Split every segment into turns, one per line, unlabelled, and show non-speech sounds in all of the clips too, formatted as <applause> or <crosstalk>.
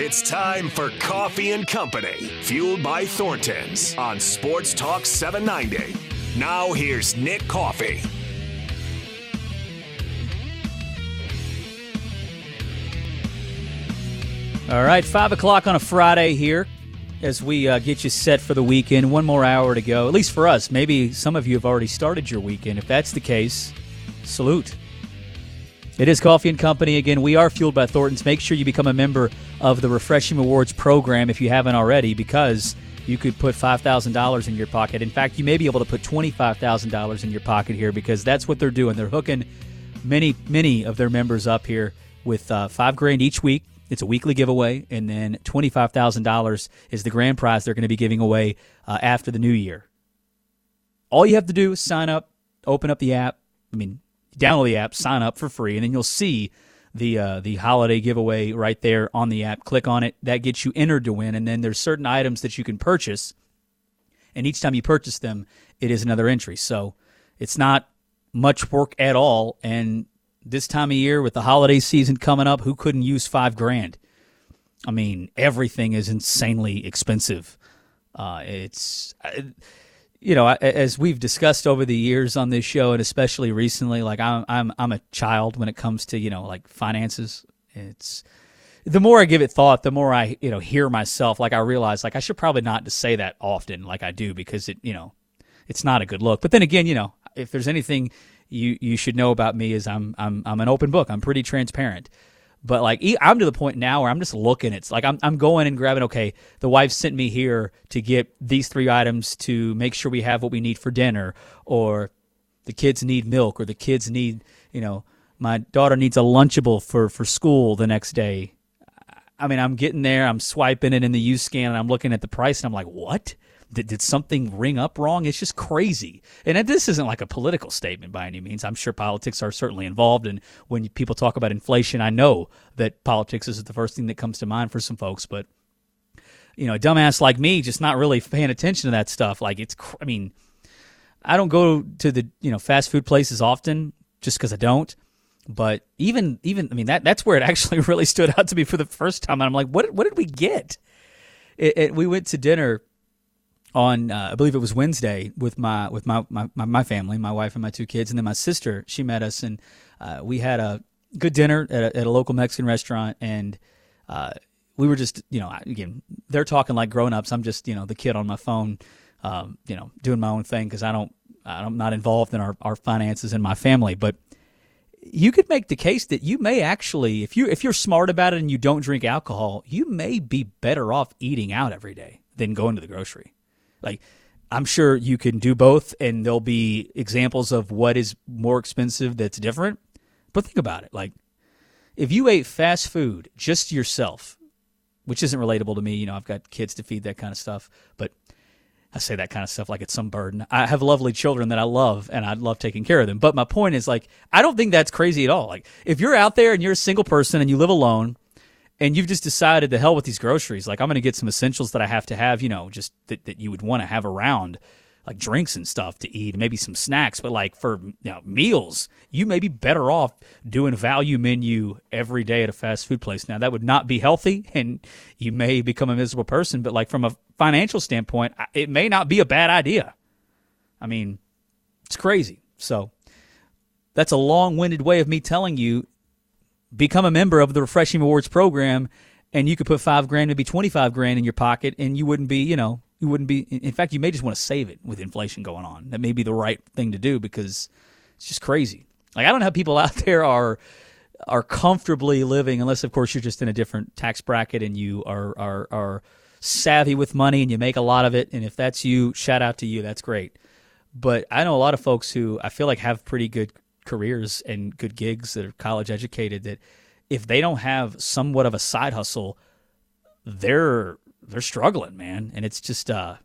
It's time for Coffee and Company, fueled by Thornton's on Sports Talk 790. Now here's Nick Coffee.
All right, five o'clock on a Friday here as we uh, get you set for the weekend. One more hour to go, at least for us. Maybe some of you have already started your weekend. If that's the case, salute. It is Coffee and Company. Again, we are fueled by Thornton's. Make sure you become a member of the Refreshing Rewards program if you haven't already, because you could put $5,000 in your pocket. In fact, you may be able to put $25,000 in your pocket here because that's what they're doing. They're hooking many, many of their members up here with uh, five grand each week. It's a weekly giveaway, and then $25,000 is the grand prize they're going to be giving away uh, after the new year. All you have to do is sign up, open up the app. I mean, download the app, sign up for free, and then you'll see the uh, the holiday giveaway right there on the app. Click on it. That gets you entered to win. And then there's certain items that you can purchase, and each time you purchase them, it is another entry. So it's not much work at all. And this time of year with the holiday season coming up, who couldn't use five grand? I mean, everything is insanely expensive. Uh, it's, uh, you know, as we've discussed over the years on this show, and especially recently, like I'm, I'm, I'm a child when it comes to you know like finances. It's the more I give it thought, the more I you know hear myself. Like I realize, like I should probably not to say that often, like I do, because it you know, it's not a good look. But then again, you know, if there's anything you you should know about me is I'm I'm I'm an open book. I'm pretty transparent. But like I'm to the point now where I'm just looking. It's like I'm I'm going and grabbing. Okay, the wife sent me here to get these three items to make sure we have what we need for dinner, or the kids need milk, or the kids need you know my daughter needs a lunchable for for school the next day. I mean, I'm getting there. I'm swiping it in the U scan, and I'm looking at the price, and I'm like, what? Did, did something ring up wrong? It's just crazy. And this isn't like a political statement by any means. I'm sure politics are certainly involved. And when people talk about inflation, I know that politics is the first thing that comes to mind for some folks. But, you know, a dumbass like me just not really paying attention to that stuff. Like, it's, I mean, I don't go to the, you know, fast food places often just because I don't. But even, even, I mean, that that's where it <laughs> actually really stood out to me for the first time. And I'm like, what, what did we get? It, it, we went to dinner on uh, I believe it was Wednesday with my with my, my, my family, my wife and my two kids, and then my sister. She met us, and uh, we had a good dinner at a, at a local Mexican restaurant, and uh, we were just you know again they're talking like grown ups. I'm just you know the kid on my phone, um, you know doing my own thing because I don't I'm not involved in our, our finances in my family, but. You could make the case that you may actually, if you if you're smart about it and you don't drink alcohol, you may be better off eating out every day than going to the grocery. Like, I'm sure you can do both, and there'll be examples of what is more expensive that's different. But think about it. Like, if you ate fast food just yourself, which isn't relatable to me, you know, I've got kids to feed, that kind of stuff. But I say that kind of stuff like it's some burden. I have lovely children that I love, and I love taking care of them. But my point is, like, I don't think that's crazy at all. Like, if you're out there and you're a single person and you live alone, and you've just decided to hell with these groceries. Like I'm going to get some essentials that I have to have, you know, just that, that you would want to have around, like drinks and stuff to eat, maybe some snacks. But like for you know, meals, you may be better off doing value menu every day at a fast food place. Now that would not be healthy, and you may become a miserable person. But like from a financial standpoint, it may not be a bad idea. I mean, it's crazy. So that's a long-winded way of me telling you become a member of the Refreshing Rewards program, and you could put five grand, maybe twenty five grand in your pocket, and you wouldn't be, you know, you wouldn't be. In fact, you may just want to save it with inflation going on. That may be the right thing to do because it's just crazy. Like I don't know how people <laughs> out there are are comfortably living, unless of course you're just in a different tax bracket and you are are are savvy with money and you make a lot of it. And if that's you, shout out to you. That's great. But I know a lot of folks who I feel like have pretty good careers and good gigs that are college educated that if they don't have somewhat of a side hustle, they're they're struggling, man. And it's just uh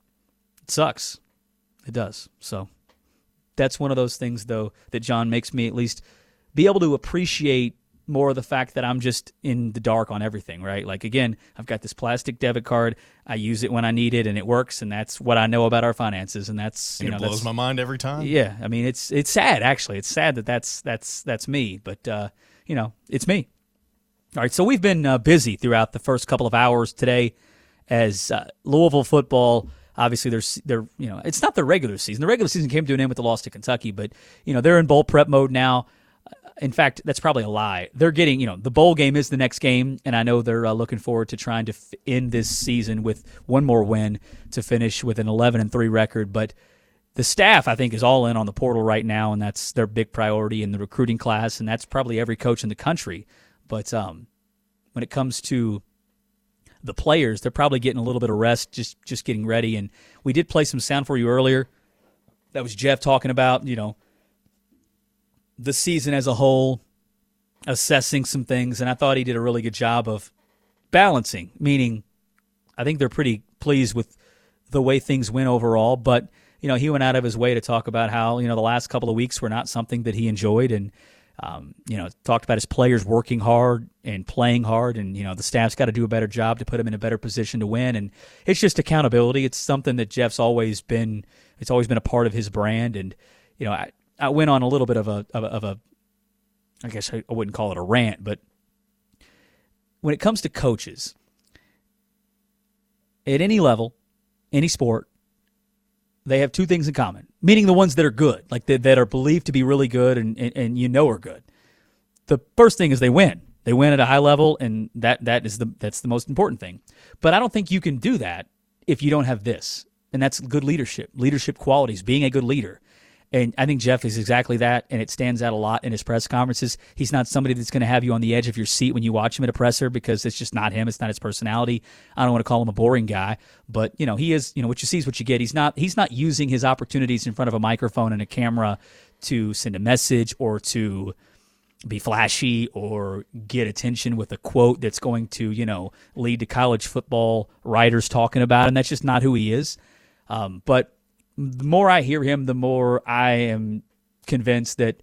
it sucks. It does. So that's one of those things though that John makes me at least be able to appreciate more of the fact that I'm just in the dark on everything, right? Like again, I've got this plastic debit card. I use it when I need it, and it works, and that's what I know about our finances, and that's
And
you know
it blows my mind every time.
yeah, I mean it's it's sad actually. It's sad that that's that's that's me, but uh, you know it's me. All right, so we've been uh, busy throughout the first couple of hours today, as uh, Louisville football. Obviously, there's they're you know it's not the regular season. The regular season came to an end with the loss to Kentucky, but you know they're in bowl prep mode now. In fact, that's probably a lie. They're getting, you know, the bowl game is the next game, and I know they're uh, looking forward to trying to f- end this season with one more win to finish with an 11 and three record. But the staff, I think, is all in on the portal right now, and that's their big priority in the recruiting class, and that's probably every coach in the country. But um, when it comes to the players, they're probably getting a little bit of rest, just just getting ready. And we did play some sound for you earlier. That was Jeff talking about, you know, the season as a whole, assessing some things, and I thought he did a really good job of balancing. Meaning, I think they're pretty pleased with the way things went overall, but you know, he went out of his way to talk about how you know the last couple of weeks were not something that he enjoyed, and um, you know, talked about his players working hard and playing hard, and you know, the staff's got to do a better job to put him in a better position to win, and it's just accountability. It's something that Jeff's always been. It's always been a part of his brand, and you know, I, I went on a little bit of a of a, of a I guess I wouldn't call it a rant, but when it comes to coaches at any level, any sport, they have two things in common, meaning the ones that are good, like that, that are believed to be really good and, and, and you know are good. The first thing is they win. They win at a high level, and that that is the that's the most important thing. But I don't think you can do that if you don't have this, and that's good leadership, leadership qualities, being a good leader. And I think Jeff is exactly that, and it stands out a lot in his press conferences. He's not somebody that's going to have you on the edge of your seat when you watch him at a presser because it's just not him. It's not his personality. I don't want to call him a boring guy, but you know he is. You know what you see is what you get. He's not. He's not using his opportunities in front of a microphone and a camera to send a message or to be flashy or get attention with a quote that's going to you know lead to college football writers talking about him. That's just not who he is. Um, but the more I hear him, the more I am convinced that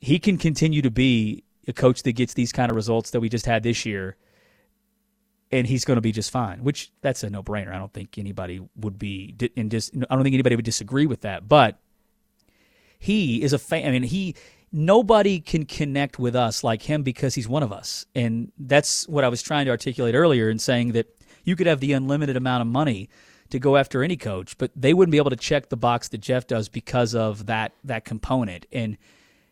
he can continue to be a coach that gets these kind of results that we just had this year, and he's going to be just fine. Which that's a no brainer. I don't think anybody would be in dis, I don't think anybody would disagree with that. But he is a fan. I mean, he nobody can connect with us like him because he's one of us, and that's what I was trying to articulate earlier in saying that you could have the unlimited amount of money to go after any coach, but they wouldn't be able to check the box that Jeff does because of that that component. And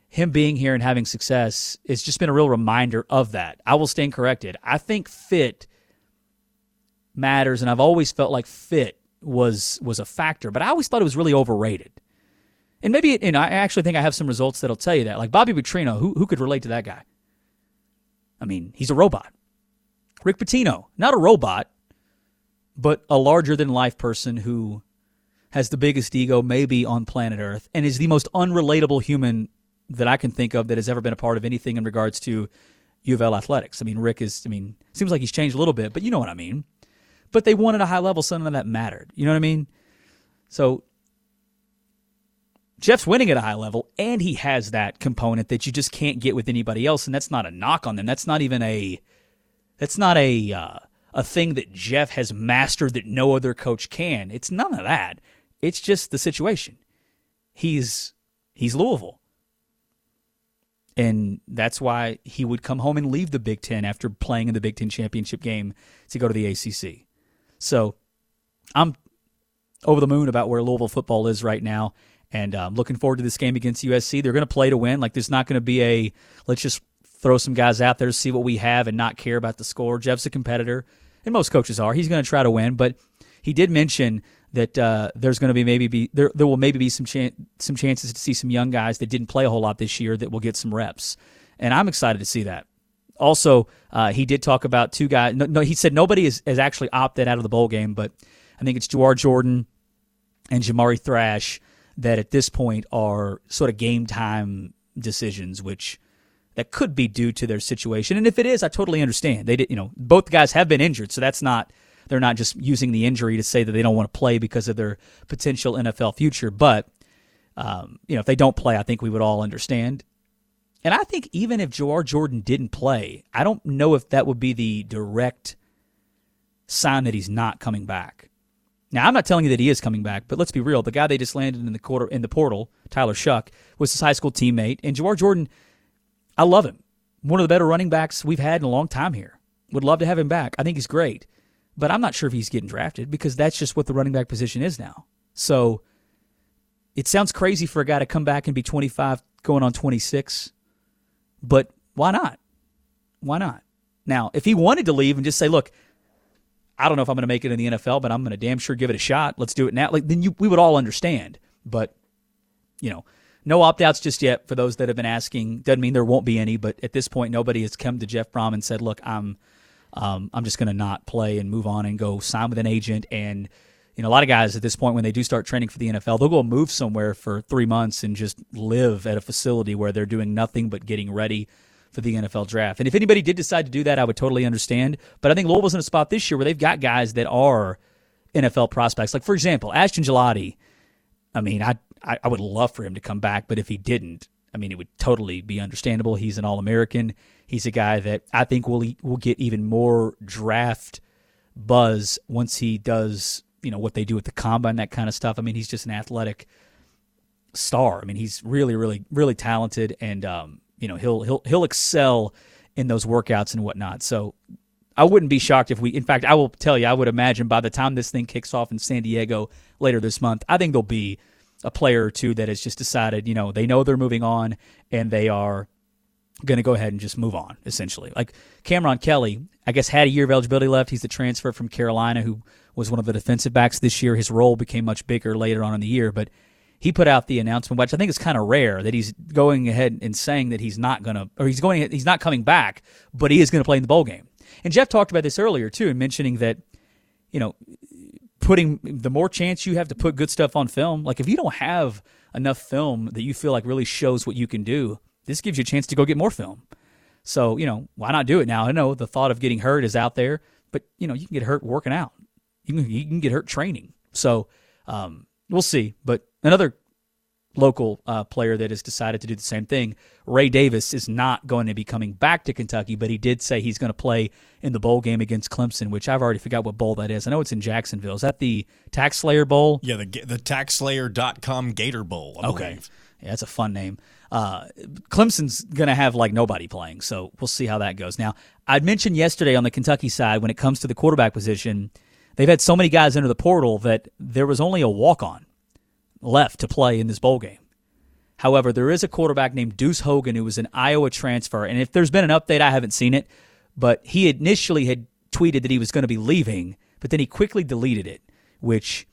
him being here and having success has just been a real reminder of that. I will stand corrected. I think fit matters, and I've always felt like fit was was a factor, but I always thought it was really overrated. And maybe, and I actually think I have some results that'll tell you that. Like Bobby Petrino, who who could relate to that guy? I mean, he's a robot. Rick Pitino, not a robot, but a larger than life person who has the biggest ego maybe on planet Earth and is the most unrelatable human that I can think of that has ever been a part of anything in regards to U of L athletics. I mean, Rick is, I mean, seems like he's changed a little bit, but you know what I mean. But they won at a high level, so none of that mattered. You know what I mean? So Jeff's winning at a high level, and he has that component that you just can't get with anybody else, and that's not a knock on them. That's not even a, that's not a, uh, a thing that Jeff has mastered that no other coach can. It's none of that. It's just the situation. He's he's Louisville. And that's why he would come home and leave the Big Ten after playing in the Big Ten championship game to go to the ACC. So I'm over the moon about where Louisville football is right now. And uh, I'm looking forward to this game against USC. They're going to play to win. Like, there's not going to be a let's just throw some guys out there to see what we have and not care about the score. Jeff's a competitor, and most coaches are. He's going to try to win, but he did mention that uh, there's going to be maybe be there, there will maybe be some chan- some chances to see some young guys that didn't play a whole lot this year that will get some reps, and I'm excited to see that. Also, uh, he did talk about two guys. No, no he said nobody has, has actually opted out of the bowl game, but I think it's Jawhar Jordan and Jamari Thrash that at this point are sort of game time decisions, which that could be due to their situation. And if it is, I totally understand. They did, you know, both guys have been injured, so that's not they're not just using the injury to say that they don't want to play because of their potential NFL future. But um, you know, if they don't play, I think we would all understand. And I think even if Jawhar Jordan didn't play, I don't know if that would be the direct sign that he's not coming back. Now, I'm not telling you that he is coming back, but let's be real. The guy they just landed in the quarter in the portal, Tyler Shough, was his high school teammate, and Jawhar Jordan, I love him. One of the better running backs we've had in a long time here. Would love to have him back. I think he's great, but I'm not sure if he's getting drafted because that's just what the running back position is now. So it sounds crazy for a guy to come back and be 25 going on 26, but why not? Why not? Now, if he wanted to leave and just say, look, I don't know if I'm going to make it in the NFL, but I'm going to damn sure give it a shot. Let's do it now. Like then you, we would all understand. But you know, no opt outs just yet for those that have been asking. Doesn't mean there won't be any, but at this point, nobody has come to Jeff Brohm and said, "Look, I'm, um, I'm just going to not play and move on and go sign with an agent." And you know, a lot of guys at this point, when they do start training for the NFL, they'll go move somewhere for three months and just live at a facility where they're doing nothing but getting ready for the NFL draft. And if anybody did decide to do that, I would totally understand. But I think Louisville's in a spot this year where they've got guys that are NFL prospects. Like for example, Ashton Gillotte. I mean, I, I I would love for him to come back, but if he didn't, I mean, it would totally be understandable. He's an All American. He's a guy that I think will will get even more draft buzz once he does, you know, what they do with the combine, and that kind of stuff. I mean, he's just an athletic star. I mean, he's really, really, really talented, and um, you know he'll he'll he'll excel in those workouts and whatnot. So I wouldn't be shocked if we. In fact, I will tell you, I would imagine by the time this thing kicks off in San Diego later this month, I think there'll be a player or two that has just decided, you know, they know they're moving on and they are going to go ahead and just move on, essentially. Like Cameron Kelly, I guess, had a year of eligibility left. He's the transfer from Carolina who was one of the defensive backs this year. His role became much bigger later on in the year, but he put out the announcement, which I think is kind of rare, that he's going ahead and saying that he's not going to, or he's going, he's not coming back, but he is going to play in the bowl game. And Jeff talked about this earlier too, in mentioning that, you know, putting the more chance you have to put good stuff on film. Like if you don't have enough film that you feel like really shows what you can do, this gives you a chance to go get more film. So you know, why not do it now? I know the thought of getting hurt is out there, but you know, you can get hurt working out. You can you can get hurt training. So um, we'll see. But another local uh, player that has decided to do the same thing. Ray Davis is not going to be coming back to Kentucky, but he did say he's going to play in the bowl game against Clemson, which I've already forgot what bowl that is. I know it's in Jacksonville. Is that the Tax Slayer Bowl?
Yeah, the the TaxSlayer.com Gator Bowl. I
okay.
Believe.
Yeah, that's a fun name. Uh, Clemson's going to have like nobody playing, so we'll see how that goes. Now, I'd mentioned yesterday on the Kentucky side when it comes to the quarterback position, they've had so many guys enter the portal that there was only a walk on left to play in this bowl game. However, there is a quarterback named Deuce Hogan who was an Iowa transfer, and if there's been an update, I haven't seen it, but he initially had tweeted that he was going to be leaving, but then he quickly deleted it, which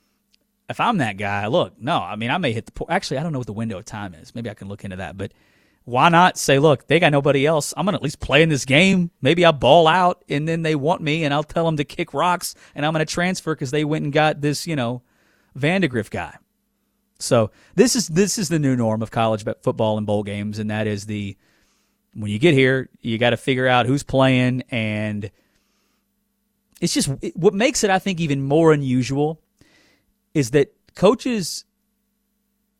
if I'm that guy, look, no, I mean, I may hit the Actually, I don't know what the window of time is. Maybe I can look into that, but why not say, look, they got nobody else. I'm going to at least play in this game. Maybe I'll ball out and then they want me and I'll tell them to kick rocks and I'm going to transfer because they went and got this, you know, Vandagriff guy. So this is this is the new norm of college football and bowl games, and that is the when you get here, you got to figure out who's playing, and it's just what makes it, I think, even more unusual is that coaches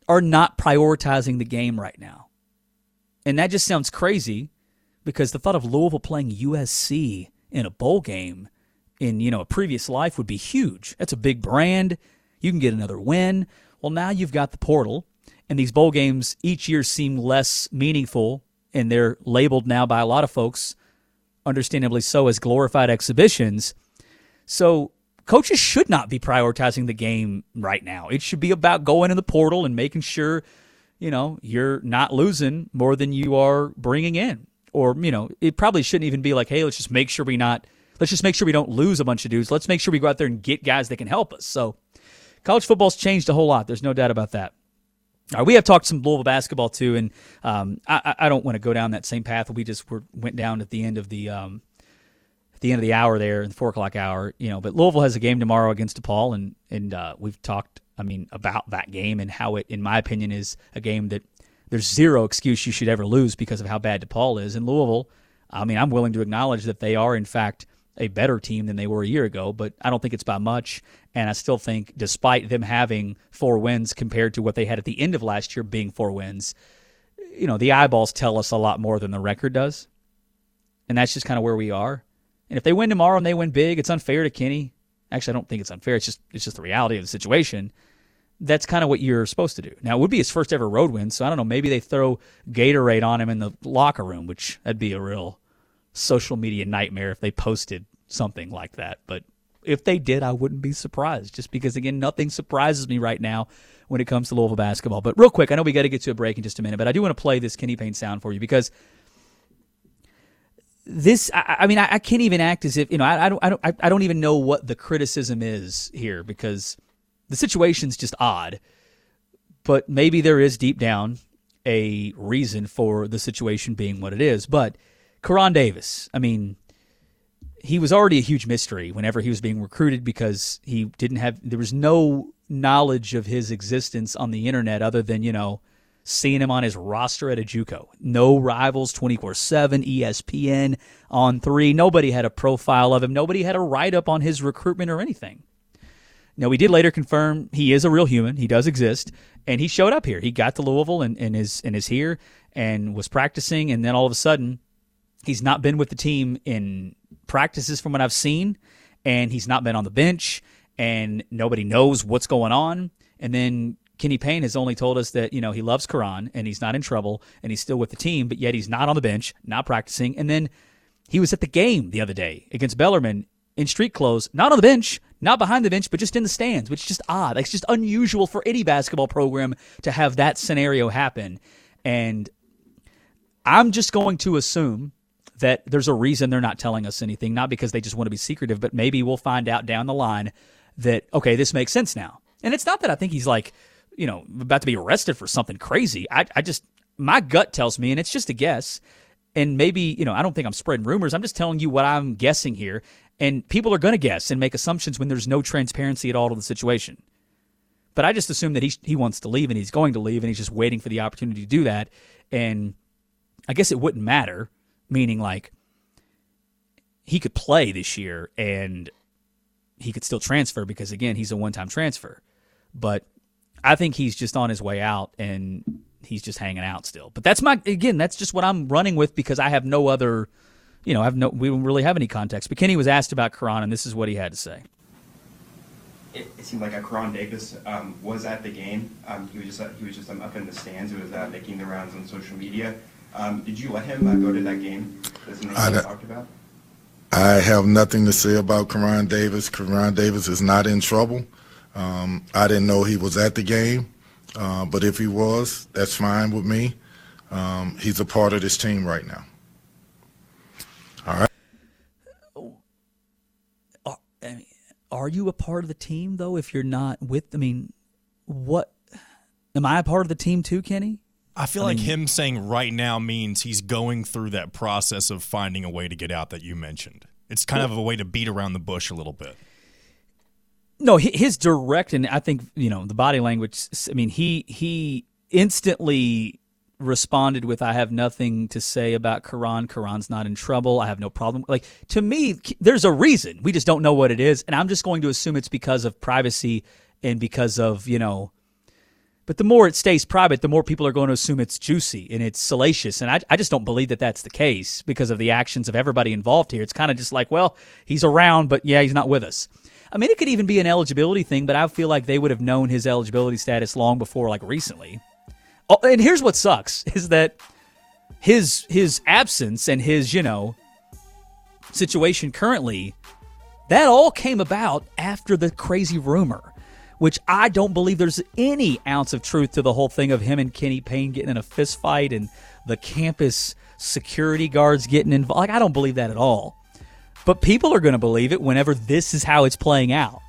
are not prioritizing the game right now, and that just sounds crazy because the thought of Louisville playing USC in a bowl game in you know a previous life would be huge. That's a big brand. You can get another win. Well, now you've got the portal, and these bowl games each year seem less meaningful, and they're labeled now by a lot of folks, understandably so, as glorified exhibitions. So coaches should not be prioritizing the game right now. It should be about going in the portal and making sure, you know, you're not losing more than you are bringing in. Or, you know, it probably shouldn't even be like, hey, let's just make sure we not let's just make sure we don't lose a bunch of dudes. Let's make sure we go out there and get guys that can help us. So college football's changed a whole lot. There's no doubt about that. We have talked some Louisville basketball too, and um, I, I, don't want to go down that same path. We just were, went down at the end of the um, at the end of the hour there, in the four o'clock hour. You know, but Louisville has a game tomorrow against DePaul, and and uh, we've talked I mean, about that game and how it, in my opinion, is a game that there's zero excuse you should ever lose because of how bad DePaul is. In Louisville, I mean, I'm willing to acknowledge that they are, in fact, a better team than they were a year ago, but I don't think it's by much. And I still think, despite them having four wins compared to what they had at the end of last year being four wins, you know, the eyeballs tell us a lot more than the record does. And that's just kind of where we are. And if they win tomorrow and they win big, it's unfair to Kenny. Actually, I don't think it's unfair. It's just it's just the reality of the situation. That's kind of what you're supposed to do. Now, it would be his first ever road win, so I don't know. Maybe they throw Gatorade on him in the locker room, which that'd be a real social media nightmare if they posted something like that. But if they did, I wouldn't be surprised. Just because, again, nothing surprises me right now when it comes to Louisville basketball. But real quick, I know we got to get to a break in just a minute, but I do want to play this Kenny Payne sound for you because this I, I mean I, I, can't even act as if you know I, I don't I don't I don't even know what the criticism is here because the situation's just odd but maybe there is deep down a reason for the situation being what it is but Koron Davis I mean he was already a huge mystery whenever he was being recruited because he didn't have there was no knowledge of his existence on the internet other than you know seeing him on his roster at a JUCO. No rivals, 24/7, ESPN on 3. Nobody had a profile of him. Nobody had a write up on his recruitment or anything. Now, we did later confirm he is a real human. He does exist. And he showed up here. He got to Louisville and, and, is, and is here and was practicing. And then all of a sudden, he's not been with the team in practices from what I've seen. And he's not been on the bench. And nobody knows what's going on. And then Kenny Payne has only told us that, you know, he loves Koron and he's not in trouble and he's still with the team, but yet he's not on the bench, not practicing. And then he was at the game the other day against Bellarmine in street clothes, not on the bench, not behind the bench, but just in the stands, which is just odd. It's just unusual for any basketball program to have that scenario happen. And I'm just going to assume that there's a reason they're not telling us anything, not because they just want to be secretive, but maybe we'll find out down the line that, okay, this makes sense now. And it's not that I think he's like, you know, about to be arrested for something crazy. I, I just, my gut tells me, and it's just a guess. And maybe, you know, I don't think I'm spreading rumors. I'm just telling you what I'm guessing here. And people are going to guess and make assumptions when there's no transparency at all to the situation. But I just assume that he, he wants to leave and he's going to leave and he's just waiting for the opportunity to do that. And I guess it wouldn't matter, meaning like he could play this year and he could still transfer because, again, he's a one time transfer. But I think he's just on his way out and he's just hanging out still. But that's my again, that's just what I'm running with because I have no other, you know, I have no we don't really have any context. But Kenny was asked about Koron and this is what he had to say.
It, it seemed like Koron Davis um, was at the game. Um, he was just he was just um, up in the stands. He was uh, making the rounds on social media. Um, did you let him uh, go to that game? I talked about.
I have nothing to say about Koron Davis. Koron Davis is not in trouble. Um, I didn't know he was at the game, uh, but if he was, that's fine with me. Um, he's a part of this team right now. All right.
Are, I mean, are you a part of the team though? If you're not with, I mean, what? Am I a part of the team too, Kenny?
I feel I like mean, him saying right now means he's going through that process of finding a way to get out that you mentioned. It's kind of a way to beat around the bush a little bit.
No, his direct and I think you know the body language. I mean, he he instantly responded with, "I have nothing to say about Koron. Koron's not in trouble. I have no problem." Like to me, there's a reason. We just don't know what it is, and I'm just going to assume it's because of privacy and because of you know. But the more it stays private, the more people are going to assume it's juicy and it's salacious. And I, I just don't believe that that's the case because of the actions of everybody involved here. It's kind of just like, well, he's around, but yeah, he's not with us. I mean, it could even be an eligibility thing, but I feel like they would have known his eligibility status long before, like recently. Oh, and here's what sucks <laughs> is that his his absence and his you know situation currently that all came about after the crazy rumor which I don't believe there's any ounce of truth to the whole thing of him and Kenny Payne getting in a fist fight and the campus security guards getting involved. Like I don't believe that at all. But people are going to believe it whenever this is how it's playing out.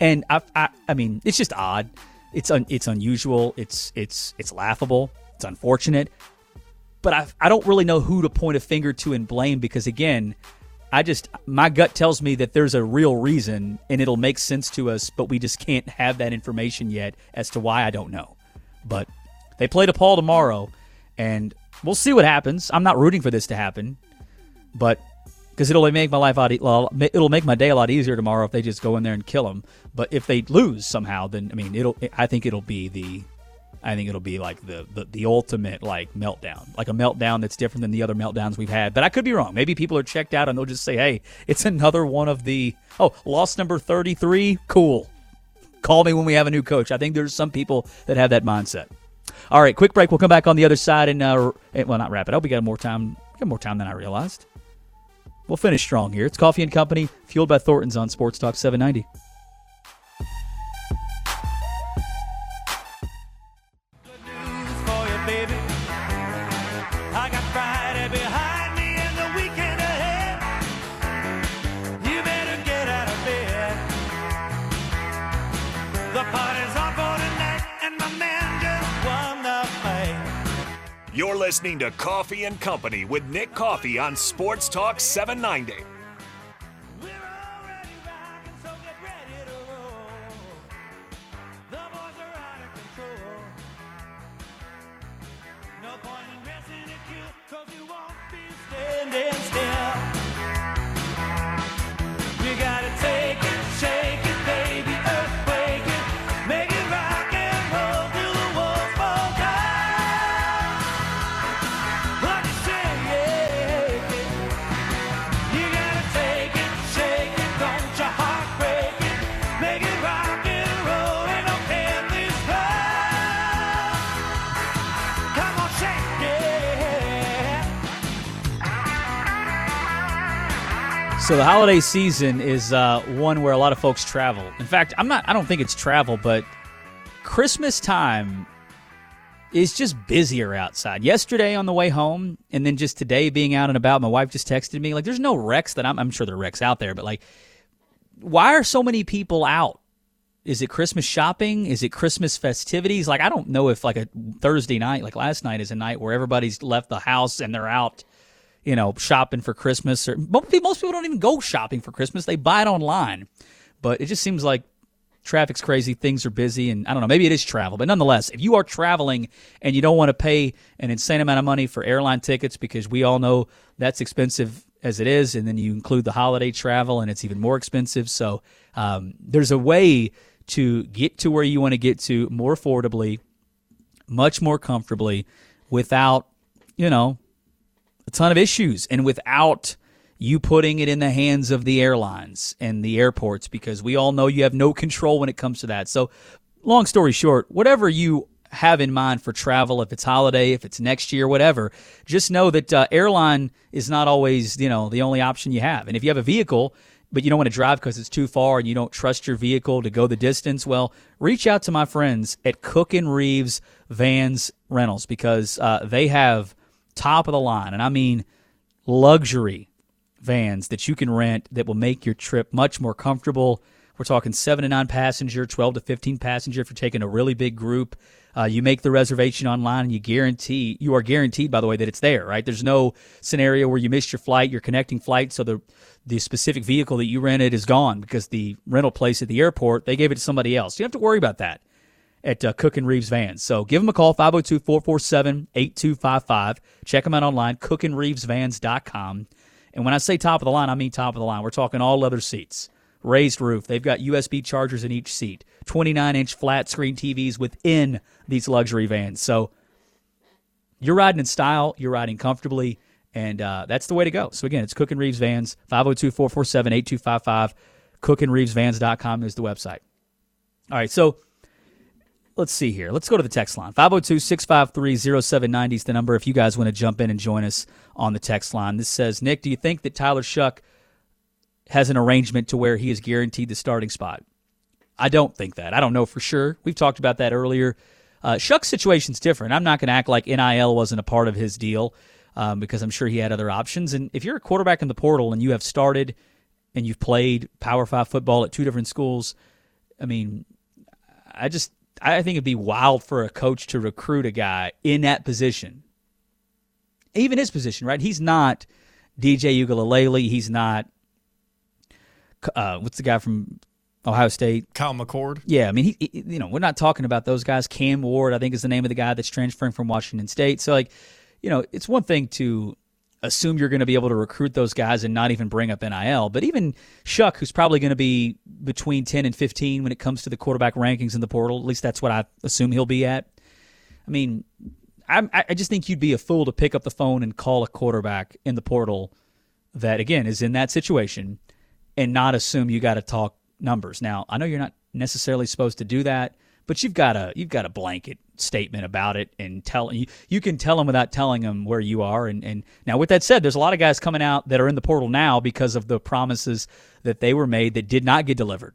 And I, I, I mean, it's just odd. It's un, it's unusual. It's it's it's laughable. It's unfortunate. But I, I don't really know who to point a finger to and blame because again, I just my gut tells me that there's a real reason and it'll make sense to us, but we just can't have that information yet as to why I don't know. But they play DePaul tomorrow, and we'll see what happens. I'm not rooting for this to happen, but because it'll make my life out, it'll make my day a lot easier tomorrow if they just go in there and kill them. But if they lose somehow, then I mean, it'll. I think it'll be the I think it'll be like the, the, the ultimate like meltdown, like a meltdown that's different than the other meltdowns we've had. But I could be wrong. Maybe people are checked out and they'll just say, "Hey, it's another one of the oh loss number thirty three. Cool, call me when we have a new coach." I think there's some people that have that mindset. All right, quick break. We'll come back on the other side and uh, well, not wrap it up. We got more time. We got more time than I realized. We'll finish strong here. It's Coffee and Company, fueled by Thornton's on Sports Talk 790.
Listening to Coffee and Company with Nick Coffee on Sports Talk 790.
So the holiday season is uh, one where a lot of folks travel. In fact, I'm not. I don't think it's travel, but Christmas time is just busier outside. Yesterday on the way home, and then just today being out and about. My wife just texted me like, "There's no wrecks that I'm. I'm sure there are wrecks out there, but like, why are so many people out? Is it Christmas shopping? Is it Christmas festivities? Like, I don't know if like a Thursday night, like last night, is a night where everybody's left the house and they're out you know, shopping for Christmas. Or most people don't even go shopping for Christmas; they buy it online. But it just seems like traffic's crazy, things are busy, and I don't know. Maybe it is travel, but nonetheless, if you are traveling and you don't want to pay an insane amount of money for airline tickets because we all know that's expensive as it is, and then you include the holiday travel and it's even more expensive. So um, there's a way to get to where you want to get to more affordably, much more comfortably, without you know a ton of issues. And without you putting it in the hands of the airlines and the airports, because we all know you have no control when it comes to that. So, long story short, whatever you have in mind for travel, if it's holiday, if it's next year, whatever, just know that uh, airline is not always, you know, the only option you have. And if you have a vehicle, but you don't want to drive because it's too far and you don't trust your vehicle to go the distance, well, reach out to my friends at Cook and Reeves Vans Rentals because uh, they have top of the line, and I mean luxury vans that you can rent that will make your trip much more comfortable. We're talking seven to nine passenger, 12 to 15 passenger if you're taking a really big group. Uh, you make the reservation online and you guarantee, you are guaranteed, by the way, that it's there, right? There's no scenario where you missed your flight, your connecting flight, so the, the specific vehicle that you rented is gone because the rental place at the airport, they gave it to somebody else. You don't have to worry about that at uh, Cook and Reeves Vans. So give them a call, 502 447 8255. Check them out online, cookandreevesvans.com. And when I say top of the line, I mean top of the line. We're talking all leather seats, raised roof. They've got USB chargers in each seat, 29 inch flat screen TVs within these luxury vans. So you're riding in style, you're riding comfortably, and uh, that's the way to go. So again, it's Cook and Reeves Vans, 502 447 8255. Cookandreevesvans.com is the website. All right, so let's see here. Let's go to the text line. 502 653 0790 is the number if you guys want to jump in and join us on the text line. This says, Nick, do you think that Tyler Shough has an arrangement to where he is guaranteed the starting spot? I don't think that. I don't know for sure. We've talked about that earlier. Uh, Shough's situation's different. I'm not going to act like NIL wasn't a part of his deal um, because I'm sure he had other options. And if you're a quarterback in the portal and you have started and you've played Power Five football at two different schools, I mean, I just I think it'd be wild for a coach to recruit a guy in that position. Even his position, right? He's not DJ Uiagalelei. He's not. Uh, what's the guy from Ohio State?
Kyle McCord.
Yeah, I mean, he, he, you know, we're not talking about those guys. Cam Ward, I think, is the name of the guy that's transferring from Washington State. So, like, you know, it's one thing to assume you're going to be able to recruit those guys and not even bring up NIL, but even Shough, who's probably going to be between 10 and 15 when it comes to the quarterback rankings in the portal. At least that's what I assume he'll be at. I mean, I'm, I just think you'd be a fool to pick up the phone and call a quarterback in the portal that, again, is in that situation and not assume you got to talk numbers. Now, I know you're not necessarily supposed to do that, but you've got a you've got a blanket statement about it and tell you you can tell them without telling them where you are. And and now with that said, there's a lot of guys coming out that are in the portal now because of the promises that they were made that did not get delivered.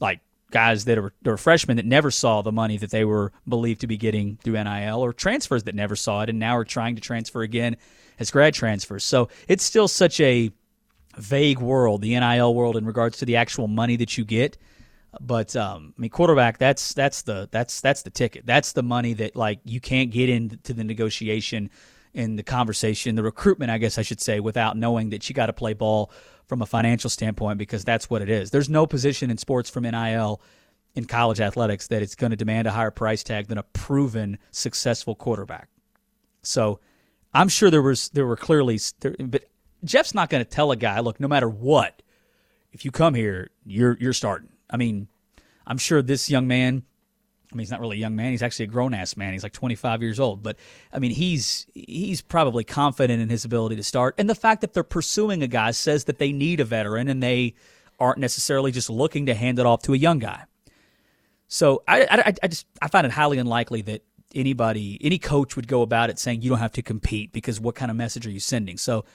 Like guys that are, that are freshmen that never saw the money that they were believed to be getting through NIL, or transfers that never saw it and now are trying to transfer again as grad transfers. So it's still such a vague world, the NIL world, in regards to the actual money that you get. But um, I mean, quarterback that's that's the that's that's the ticket. That's the money that like you can't get into the negotiation in the conversation, the recruitment, I guess I should say, without knowing that you got to play ball from a financial standpoint because that's what it is. There's no position in sports from NIL in college athletics that it's going to demand a higher price tag than a proven successful quarterback. So I'm sure there was there were clearly, there, but Jeff's not going to tell a guy, look, no matter what, if you come here, you're you're starting. I mean, I'm sure this young man. I mean, he's not really a young man. He's actually a grown ass man. He's like 25 years old. But I mean, he's he's probably confident in his ability to start. And the fact that they're pursuing a guy says that they need a veteran and they aren't necessarily just looking to hand it off to a young guy. So I, I, I just I find it highly unlikely that anybody any coach would go about it saying you don't have to compete because what kind of message are you sending? So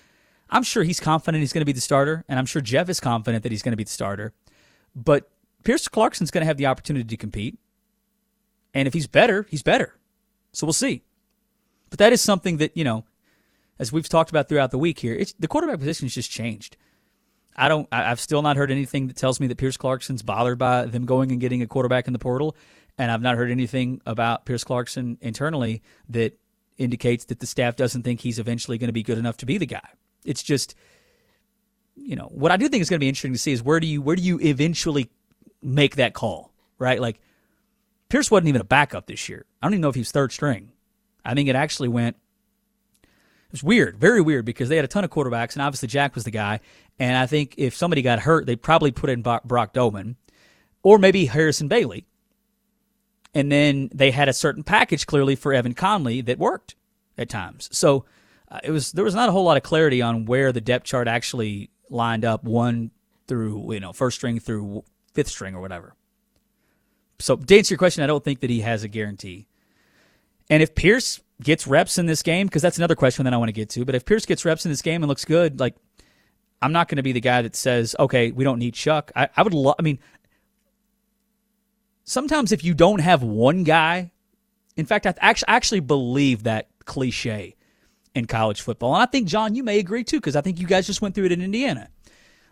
I'm sure he's confident he's going to be the starter, and I'm sure Jeff is confident that he's going to be the starter. But Pierce Clarkson's going to have the opportunity to compete. And if he's better, he's better. So we'll see. But that is something that, you know, as we've talked about throughout the week here, the quarterback position has just changed. I don't. I, have still not heard anything that tells me that Pierce Clarkson's bothered by them going and getting a quarterback in the portal, and I've not heard anything about Pierce Clarkson internally that indicates that the staff doesn't think he's eventually going to be good enough to be the guy. It's just, you know, what I do think is going to be interesting to see is where do you where do you eventually make that call, right? Like Pierce wasn't even a backup this year. I don't even know if he's third string. I think it actually went. It was weird, very weird, because they had a ton of quarterbacks, and obviously Jack was the guy. And I think if somebody got hurt, they probably put in Brock Domann, or maybe Harrison Bailey. And then they had a certain package clearly for Evan Conley that worked at times. So uh, it was there was not a whole lot of clarity on where the depth chart actually lined up one through you know first string through fifth string or whatever. So to answer your question, I don't think that he has a guarantee. And if Pierce gets reps in this game, because that's another question that I want to get to, but if Pierce gets reps in this game and looks good, like I'm not going to be the guy that says, okay, we don't need Shough. I, I would love, I mean, sometimes if you don't have one guy, in fact, I actually, actually believe that cliche in college football. And I think, John, you may agree too, because I think you guys just went through it in Indiana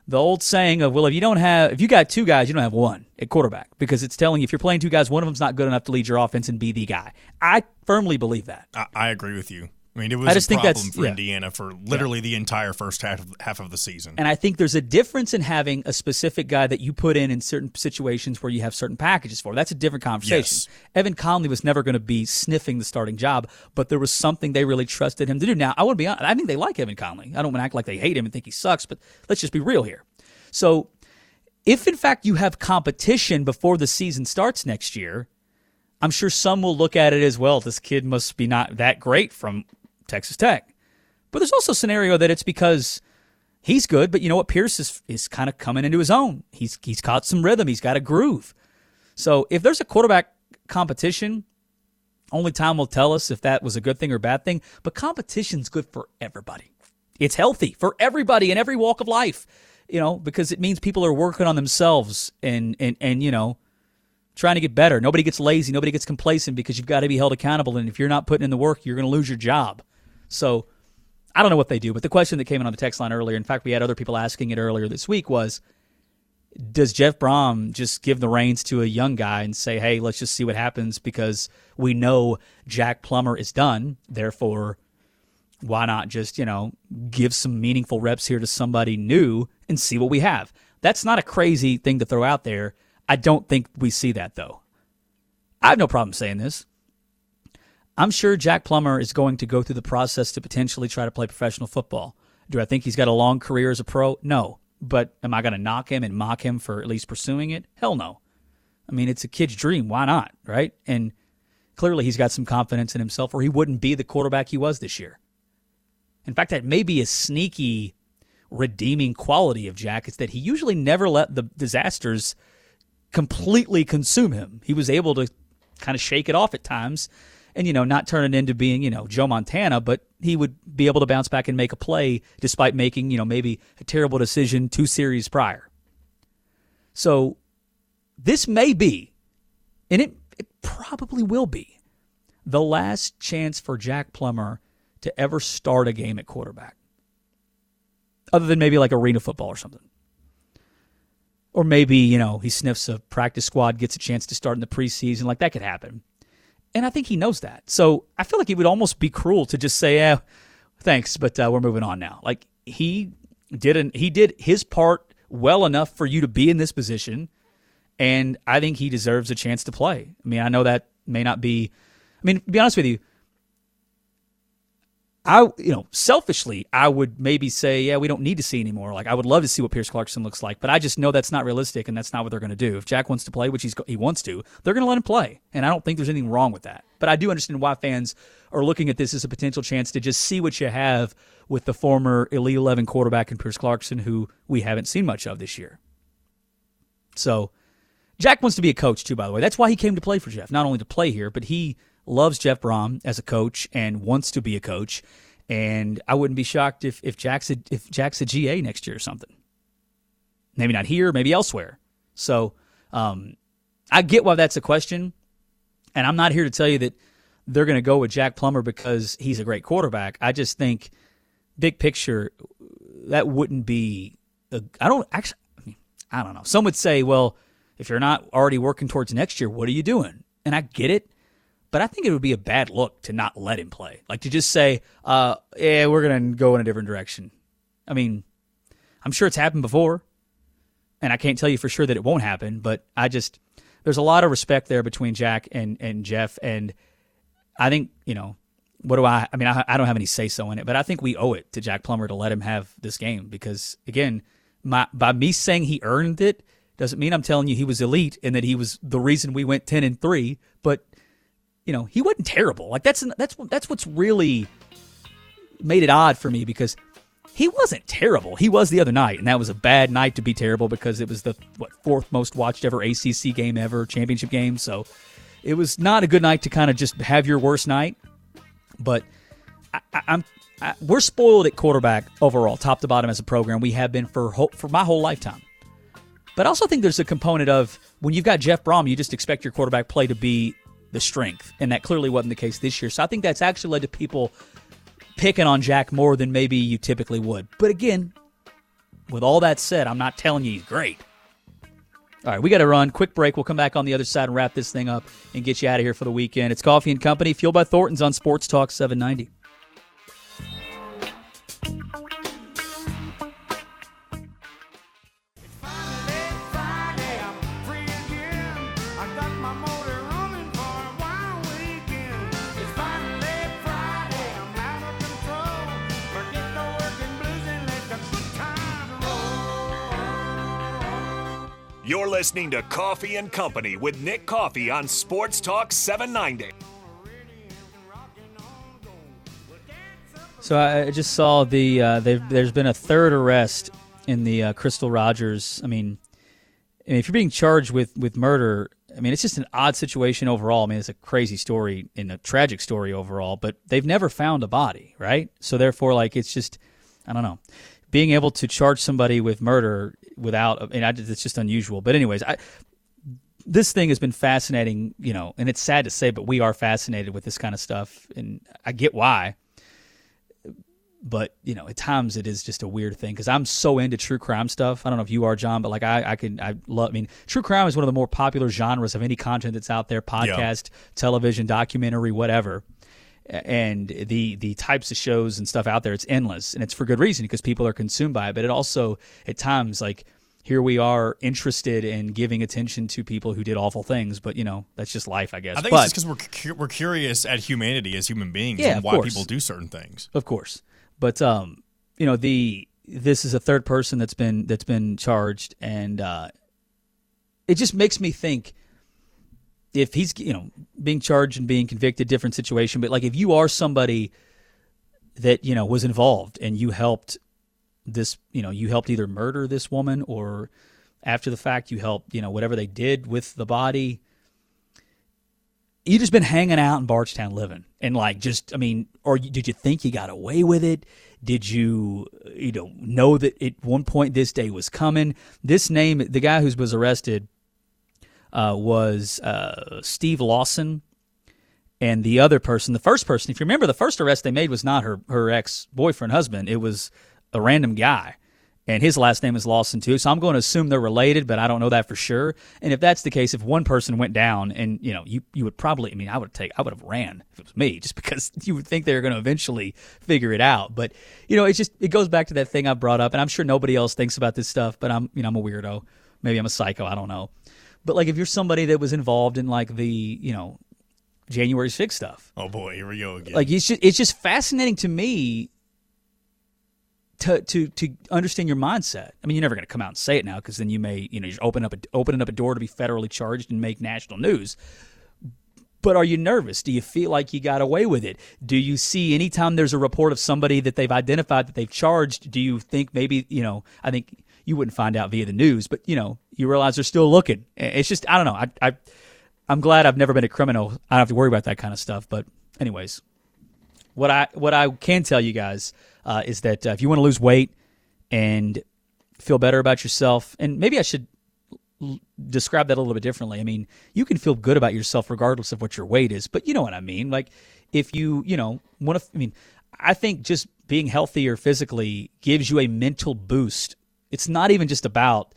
the old saying of well if you don't have if you got two guys you don't have one at quarterback because it's telling you if you're playing two guys one of them's not good enough to lead your offense and be the guy. I firmly believe that.
I, I agree with you I mean, it was
I just
a problem
think that's,
for
yeah.
Indiana for literally yeah. the entire first half of, half of the season.
And I think there's a difference in having a specific guy that you put in in certain situations where you have certain packages for. That's a different conversation.
Yes.
Evan Conley was never going to be sniffing the starting job, but there was something they really trusted him to do. Now, I want to be honest. I think they like Evan Conley. I don't want to act like they hate him and think he sucks, but let's just be real here. So, if in fact you have competition before the season starts next year, I'm sure some will look at it as well. This kid must be not that great from Texas Tech. But there's also a scenario that it's because he's good, but you know what? Pierce is, is kind of coming into his own. He's he's caught some rhythm. He's got a groove. So if there's a quarterback competition, only time will tell us if that was a good thing or bad thing. But competition's good for everybody. It's healthy for everybody in every walk of life you know, because it means people are working on themselves and and and you know, trying to get better. Nobody gets lazy, nobody gets complacent because you've got to be held accountable and if you're not putting in the work, you're going to lose your job. So, I don't know what they do, but the question that came in on the text line earlier, in fact, we had other people asking it earlier this week was does Jeff Brohm just give the reins to a young guy and say, "Hey, let's just see what happens because we know Jack Plummer is done, therefore why not just, you know, give some meaningful reps here to somebody new and see what we have? That's not a crazy thing to throw out there. I don't think we see that, though. I have no problem saying this. I'm sure Jack Plummer is going to go through the process to potentially try to play professional football. Do I think he's got a long career as a pro? No. But am I going to knock him and mock him for at least pursuing it? Hell no. I mean, it's a kid's dream. Why not? Right? And clearly he's got some confidence in himself or he wouldn't be the quarterback he was this year. In fact, that may be a sneaky redeeming quality of Jack is that he usually never let the disasters completely consume him. He was able to kind of shake it off at times and, you know, not turn it into being, you know, Joe Montana, but he would be able to bounce back and make a play despite making, you know, maybe a terrible decision two series prior. So this may be, and it, it probably will be, the last chance for Jack Plummer to ever start a game at quarterback. Other than maybe like arena football or something. Or maybe, you know, he sniffs a practice squad, gets a chance to start in the preseason. Like that could happen. And I think he knows that. So I feel like it would almost be cruel to just say, "Yeah, thanks, but uh, we're moving on now." Like he didn't. He did his part well enough for you to be in this position, and I think he deserves a chance to play. I mean, I know that may not be. I mean, to be honest with you, I, you know, selfishly, I would maybe say, yeah, we don't need to see anymore. Like, I would love to see what Pierce Clarkson looks like, but I just know that's not realistic, and that's not what they're going to do. If Jack wants to play, which he's he wants to, they're going to let him play, and I don't think there's anything wrong with that. But I do understand why fans are looking at this as a potential chance to just see what you have with the former Elite Eleven quarterback in Pierce Clarkson, who we haven't seen much of this year. So, Jack wants to be a coach too. By the way, that's why he came to play for Jeff, not only to play here, but he loves Jeff Brohm as a coach and wants to be a coach. And I wouldn't be shocked if if Jack's a, if Jack's a GA next year or something. Maybe not here, maybe elsewhere. So um, I get why that's a question, and I'm not here to tell you that they're going to go with Jack Plummer because he's a great quarterback. I just think big picture that wouldn't be. I don't actually. I, mean, I don't know. Some would say, well, if you're not already working towards next year, what are you doing? And I get it. But I think it would be a bad look to not let him play. Like to just say, uh, yeah, we're going to go in a different direction. I mean, I'm sure it's happened before. And I can't tell you for sure that it won't happen, but I just, there's a lot of respect there between Jack and, and Jeff. And I think, you know, what do I, I mean, I, I don't have any say so in it, but I think we owe it to Jack Plummer to let him have this game because, again, my, by me saying he earned it doesn't mean I'm telling you he was elite and that he was the reason we went 10 and 3, but you know, he wasn't terrible. Like that's that's that's what's really made it odd for me because he wasn't terrible. He was the other night, and that was a bad night to be terrible because it was the what fourth most watched ever ACC game ever, championship game. So it was not a good night to kind of just have your worst night. But I, am we're spoiled at quarterback overall, top to bottom as a program. We have been for for my whole lifetime. But I also think there's a component of when you've got Jeff Brohm, you just expect your quarterback play to be the strength. And that clearly wasn't the case this year. So I think that's actually led to people picking on Jack more than maybe you typically would. But again, with all that said, I'm not telling you he's great. All right, we got to run. Quick break. We'll come back on the other side and wrap this thing up and get you out of here for the weekend. It's Coffey and Company, fueled by Thornton's on Sports Talk 790.
You're listening to Coffey and Company with Nick Coffey on Sports Talk 790.
So I just saw the uh, there's been a third arrest in the uh, Crystal Rogers. I mean, if you're being charged with with murder, I mean it's just an odd situation overall. I mean it's a crazy story and a tragic story overall, but they've never found a body, right? So therefore, like it's just I don't know being able to charge somebody with murder without, and I, it's just unusual. But anyways, I, this thing has been fascinating, you know, and it's sad to say, but we are fascinated with this kind of stuff, and I get why. But you know, at times it is just a weird thing because I'm so into true crime stuff. I don't know if you are, John, but like I, I can, I love. I mean, true crime is one of the more popular genres of any content that's out there: podcast, yeah. television, documentary, whatever. And the the types of shows and stuff out there it's endless and it's for good reason because people are consumed by it but it also at times like here we are interested in giving attention to people who did awful things but you know that's just life i guess
I think
but,
it's because we're cu- we're curious at humanity as human beings
Yeah,
and why
course.
people do certain things.
of course but um you know the this is a third person that's been that's been charged and uh it just makes me think if he's you know being charged and being convicted different situation. But like if you are somebody that you know was involved and you helped this you know you helped either murder this woman or after the fact you helped you know whatever they did with the body you just been hanging out in Bardstown living. And like just I mean or did you think you got away with it? Did you you know know that at one point this day was coming? This name the guy who was arrested uh, was uh, Steve Lawson and the other person the first person if you remember the first arrest they made was not her her ex boyfriend husband it was a random guy and his last name is Lawson too. So I'm going to assume they're related, but I don't know that for sure. And if that's the case, if one person went down, and you know, you you would probably, I mean, I would take, I would have ran if it was me, just <laughs> because you would think they were going to eventually figure it out. But you know, it's just it goes back to that thing I brought up, and I'm sure nobody else thinks about this stuff, but I'm you know I'm a weirdo, maybe I'm a psycho, I don't know. But like if you're somebody that was involved in like the you know January 6th stuff,
Oh boy, here we go again.
like it's just it's just fascinating to me to to to understand your mindset. I mean, you're never going to come out and say it now because then you may you know you're open up a, opening up a door to be federally charged and make national news. But are you nervous? Do you feel like you got away with it? Do you see anytime there's a report of somebody that they've identified that they've charged? Do you think maybe you know? I think you wouldn't find out via the news, but you know you realize they're still looking. It's just I don't know. I, I I'm glad I've never been a criminal. I don't have to worry about that kind of stuff. But anyways, what I what I can tell you guys uh, is that uh, if you want to lose weight and feel better about yourself, and maybe I should describe that a little bit differently. I mean, you can feel good about yourself regardless of what your weight is, but you know what I mean. Like if you you know want to, I mean, I think just being healthier physically gives you a mental boost. It's not even just about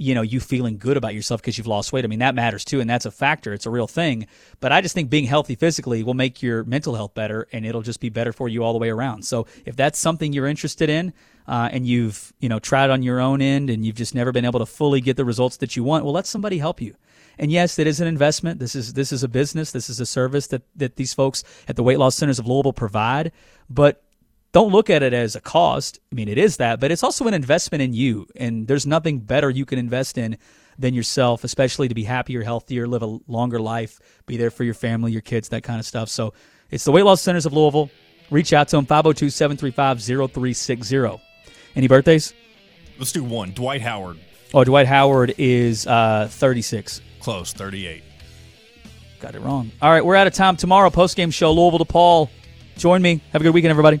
you know you feeling good about yourself because you've lost weight. I mean that matters too, and that's a factor. It's a real thing. But I just think being healthy physically will make your mental health better, and it'll just be better for you all the way around. So if that's something you're interested in, uh, and you've you know tried on your own end, and you've just never been able to fully get the results that you want, well, let somebody help you. And yes, it is an investment. This is this is a business. This is a service that that these folks at the Weight Loss Centers of Louisville provide. But don't look at it as a cost. I mean, it is that, but it's also an investment in you. And there's nothing better you can invest in than yourself, especially to be happier, healthier, live a longer life, be there for your family, your kids, that kind of stuff. So it's the Weight Loss Centers of Louisville. Reach out to them, 502 735 0360. Any birthdays?
Let's do one. Dwight Howard,
Oh, Dwight Howard is uh, 36.
close, 38.
Got it wrong. All right, we're out of time. Tomorrow, post game show, Louisville DePaul. Join me. Have a good weekend, everybody.